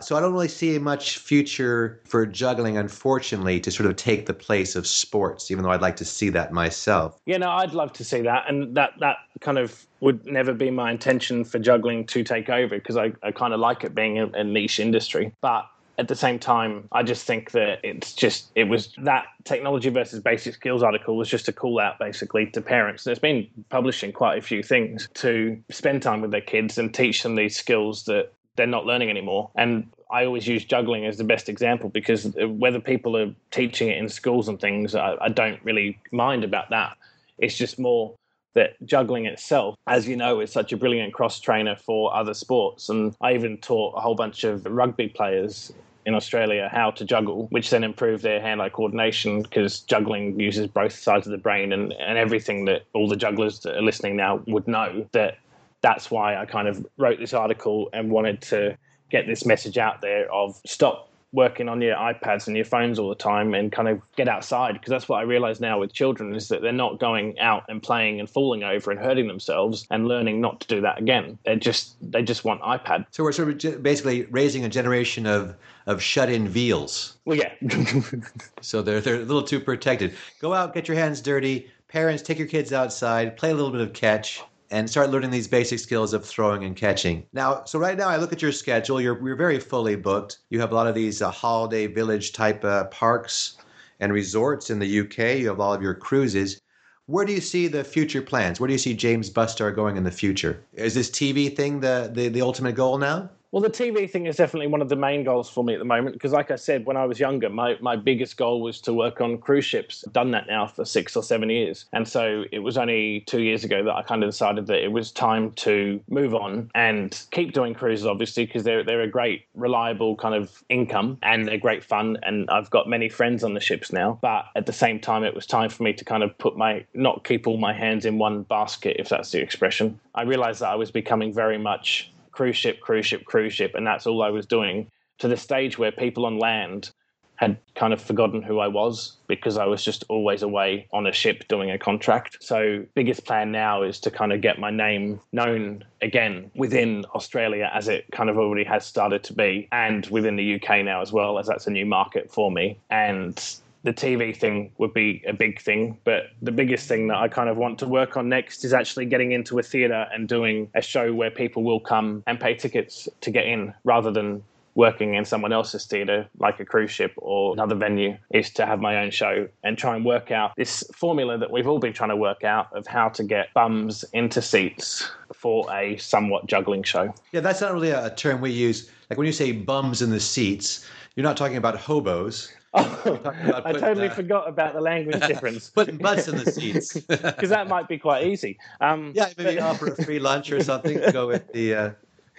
So I don't really see much future for juggling, unfortunately, to sort of take the place of sports, even though I'd like to see that myself. Yeah, no, I'd love to see that. And that, that kind of would never be my intention for juggling to take over because I, I kind of like it being a, a niche industry. But at the same time, I just think that it's just it was that technology versus basic skills article was just a call out basically to parents. There's been publishing quite a few things to spend time with their kids and teach them these skills that they're not learning anymore. And I always use juggling as the best example because whether people are teaching it in schools and things, I, I don't really mind about that. It's just more that juggling itself, as you know, is such a brilliant cross trainer for other sports. And I even taught a whole bunch of rugby players in Australia how to juggle, which then improved their hand eye coordination because juggling uses both sides of the brain and, and everything that all the jugglers that are listening now would know that that's why I kind of wrote this article and wanted to get this message out there of stop working on your iPads and your phones all the time and kind of get outside because that's what I realize now with children is that they're not going out and playing and falling over and hurting themselves and learning not to do that again. They just they just want iPad. So we're sort of basically raising a generation of of shut-in veals. Well, yeah. so they're they're a little too protected. Go out, get your hands dirty. Parents, take your kids outside, play a little bit of catch and start learning these basic skills of throwing and catching. Now, so right now I look at your schedule. You're you're very fully booked. You have a lot of these uh, holiday village type uh, parks and resorts in the UK. You have all of your cruises. Where do you see the future plans? Where do you see James Bustar going in the future? Is this TV thing the, the, the ultimate goal now? Well, the TV thing is definitely one of the main goals for me at the moment because, like I said, when I was younger, my, my biggest goal was to work on cruise ships. I've done that now for six or seven years. And so it was only two years ago that I kind of decided that it was time to move on and keep doing cruises, obviously, because they're, they're a great, reliable kind of income and they're great fun. And I've got many friends on the ships now. But at the same time, it was time for me to kind of put my, not keep all my hands in one basket, if that's the expression. I realized that I was becoming very much cruise ship, cruise ship, cruise ship, and that's all I was doing to the stage where people on land had kind of forgotten who I was because I was just always away on a ship doing a contract. So, biggest plan now is to kind of get my name known again within Australia as it kind of already has started to be, and within the UK now as well, as that's a new market for me. And the TV thing would be a big thing, but the biggest thing that I kind of want to work on next is actually getting into a theatre and doing a show where people will come and pay tickets to get in rather than working in someone else's theatre, like a cruise ship or another venue, is to have my own show and try and work out this formula that we've all been trying to work out of how to get bums into seats for a somewhat juggling show. Yeah, that's not really a term we use. Like when you say bums in the seats, you're not talking about hobos. Oh, I totally uh, forgot about the language difference. putting butts in the seats because that might be quite easy. Um, yeah, maybe but, offer a free lunch or something to go with the uh,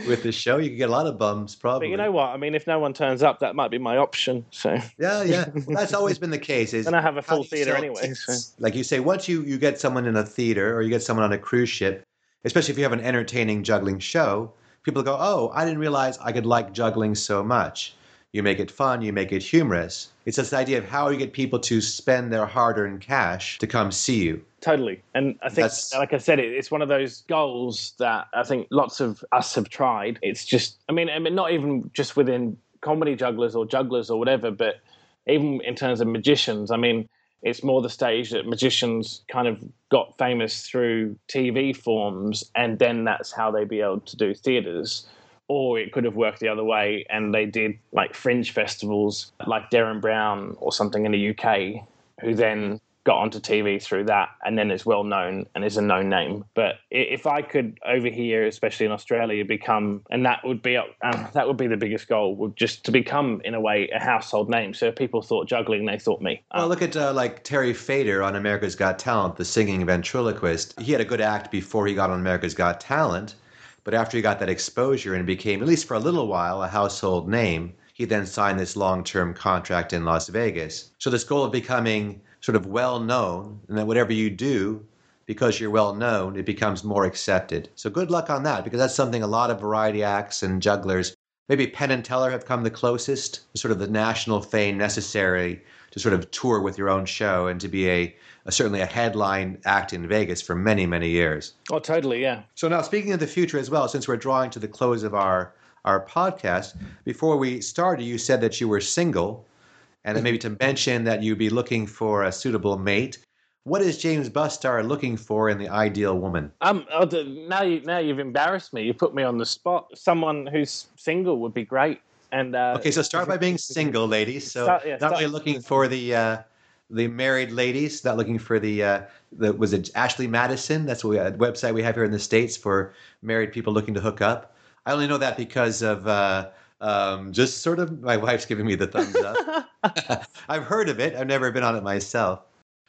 with the show. You could get a lot of bums, probably. But you know what? I mean, if no one turns up, that might be my option. So yeah, yeah, well, that's always been the case. Is and I have a full theater anyway. So. Like you say, once you you get someone in a theater or you get someone on a cruise ship, especially if you have an entertaining juggling show, people go, "Oh, I didn't realize I could like juggling so much." You make it fun, you make it humorous. It's this idea of how you get people to spend their hard earned cash to come see you. Totally. And I think, That's... like I said, it's one of those goals that I think lots of us have tried. It's just, I mean, I mean, not even just within comedy jugglers or jugglers or whatever, but even in terms of magicians. I mean, it's more the stage that magicians kind of got famous through TV forms, and then that's how they be able to do theatres or it could have worked the other way and they did like fringe festivals like Derren Brown or something in the UK, who then got onto TV through that, and then is well known and is a known name. But if I could over here, especially in Australia, become and that would be um, that would be the biggest goal, would just to become in a way a household name. So if people thought juggling, they thought me. Um, well, look at uh, like Terry Fator on America's Got Talent, the singing ventriloquist. He had a good act before he got on America's Got Talent, but after he got that exposure and became, at least for a little while, a household name. He then signed this long term contract in Las Vegas. So, this goal of becoming sort of well known, and that whatever you do, because you're well known, it becomes more accepted. So good luck on that, because that's something a lot of variety acts and jugglers, maybe Penn and Teller have come the closest, sort of the national fame necessary to sort of tour with your own show and to be a, a, certainly a headline act in Vegas for many many years. Oh, totally, yeah. So now speaking of the future as well, since we're drawing to the close of our our podcast, before we started, you said that you were single and maybe to mention that you'd be looking for a suitable mate. What is James Bustar looking for in the ideal woman? Um, oh, now you now you've embarrassed me. You put me on the spot. Someone who's single would be great. And uh, okay, so start by being single, ladies. So start, yeah, not start. really looking for the uh, the married ladies. Not looking for the uh, the was it Ashley Madison? That's what we, a website we have here in the states for married people looking to hook up. I only know that because of uh, um, just sort of, my wife's giving me the thumbs up. I've heard of it. I've never been on it myself.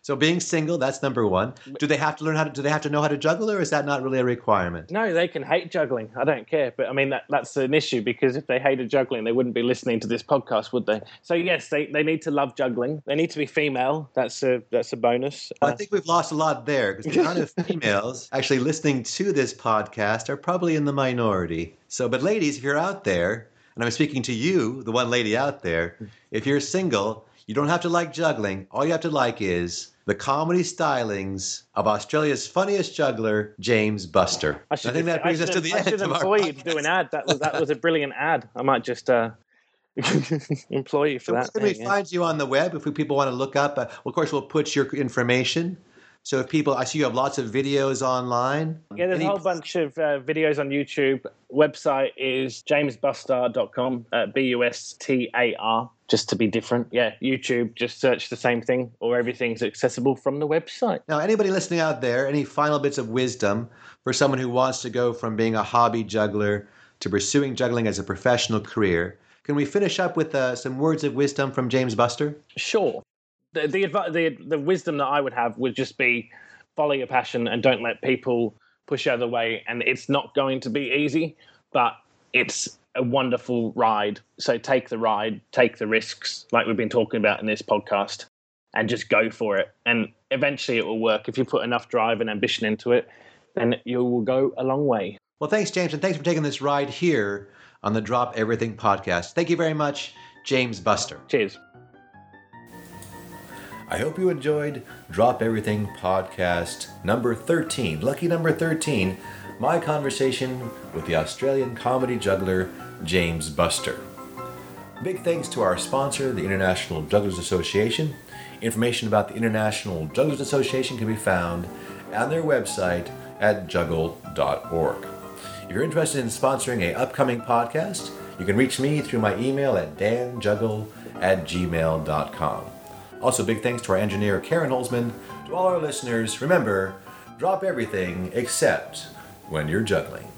So being single, that's number one. Do they have to learn how to? Do they have to know how to juggle, or is that not really a requirement? No, they can hate juggling. I don't care, but I mean that that's an issue because if they hated juggling, they wouldn't be listening to this podcast, would they? So yes, they, they need to love juggling. They need to be female. That's a that's a bonus. Well, I uh, think we've lost a lot there because the amount of females actually listening to this podcast are probably in the minority. So, but ladies, if you're out there and I'm speaking to you, the one lady out there. If you're single, you don't have to like juggling. All you have to like is the comedy stylings of Australia's funniest juggler, James Bustar. I, I think that brings us to the I end of our podcast. do an ad. That was that was a brilliant ad. I might just uh, employ you for so that. Can we yeah. find you on the web if we, people want to look up? Uh, well, of course, we'll put your information so if people, I see you have lots of videos online. Yeah, there's Any... a whole bunch of uh, videos on YouTube. Website is jamesbustar.com, uh, B U S T A R, just to be different. Yeah, YouTube, just search the same thing, or everything's accessible from the website. Now, anybody listening out there, any final bits of wisdom for someone who wants to go from being a hobby juggler to pursuing juggling as a professional career? Can we finish up with uh, some words of wisdom from James Bustar? Sure the the, the the wisdom that I would have would just be follow your passion and don't let people push you out of the way. And it's not going to be easy, but it's a wonderful ride. So take the ride, take the risks, like we've been talking about in this podcast, and just go for it. And eventually it will work. If you put enough drive and ambition into it, then you will go a long way. Well, thanks, James, and thanks for taking this ride here on the Drop Everything podcast. Thank you very much, James Bustar. Cheers. I hope you enjoyed Drop Everything podcast number 13, lucky number 13, my conversation with the Australian comedy juggler James Bustar. Big thanks to our sponsor, the International Jugglers Association. Information about the International Jugglers Association can be found on their website at juggle.org. If you're interested in sponsoring a upcoming podcast, you can reach me through my email at danjuggle at gmail.com. Also, big thanks to our engineer, Karen Holzman. To all our listeners, remember drop everything except when you're juggling.